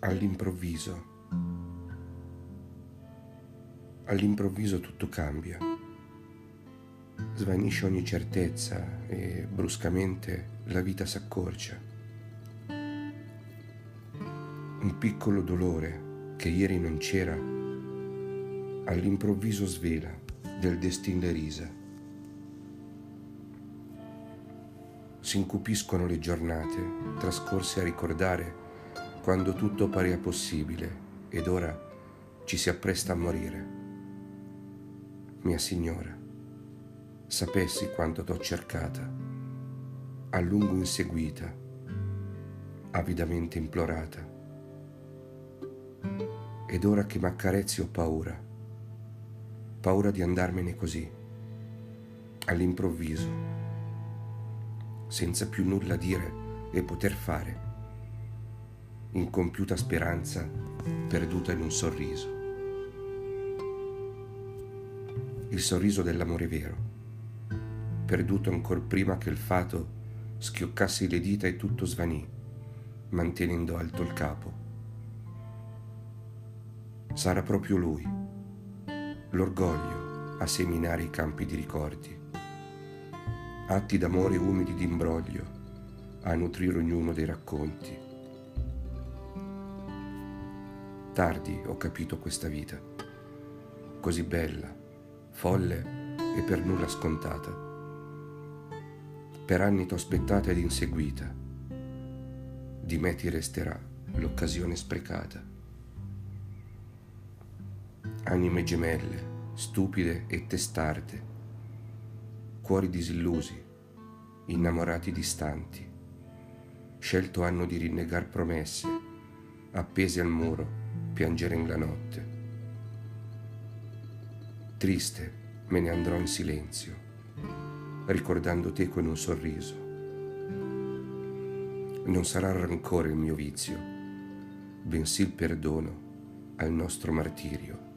all'improvviso, all'improvviso tutto cambia, svanisce ogni certezza e bruscamente la vita s'accorcia. Un piccolo dolore che ieri non c'era, all'improvviso svela del destin le risa. Si incupiscono le giornate trascorse a ricordare quando tutto parea possibile ed ora ci si appresta a morire. Mia signora, sapessi quanto t'ho cercata, a lungo inseguita, avidamente implorata. Ed ora che m'accarezzi ho paura, paura di andarmene così, all'improvviso, senza più nulla dire e poter fare incompiuta speranza perduta in un sorriso. Il sorriso dell'amore vero, perduto ancor prima che il fato schioccasse le dita e tutto svanì, mantenendo alto il capo. Sarà proprio lui, l'orgoglio a seminare i campi di ricordi, atti d'amore umidi d'imbroglio a nutrire ognuno dei racconti Tardi ho capito questa vita, così bella, folle e per nulla scontata. Per anni t'ho aspettata ed inseguita, di me ti resterà l'occasione sprecata. Anime gemelle, stupide e testarde, cuori disillusi, innamorati distanti, scelto hanno di rinnegar promesse, appesi al muro piangere in la notte. Triste me ne andrò in silenzio, ricordando te con un sorriso. Non sarà rancore il mio vizio, bensì il perdono al nostro martirio.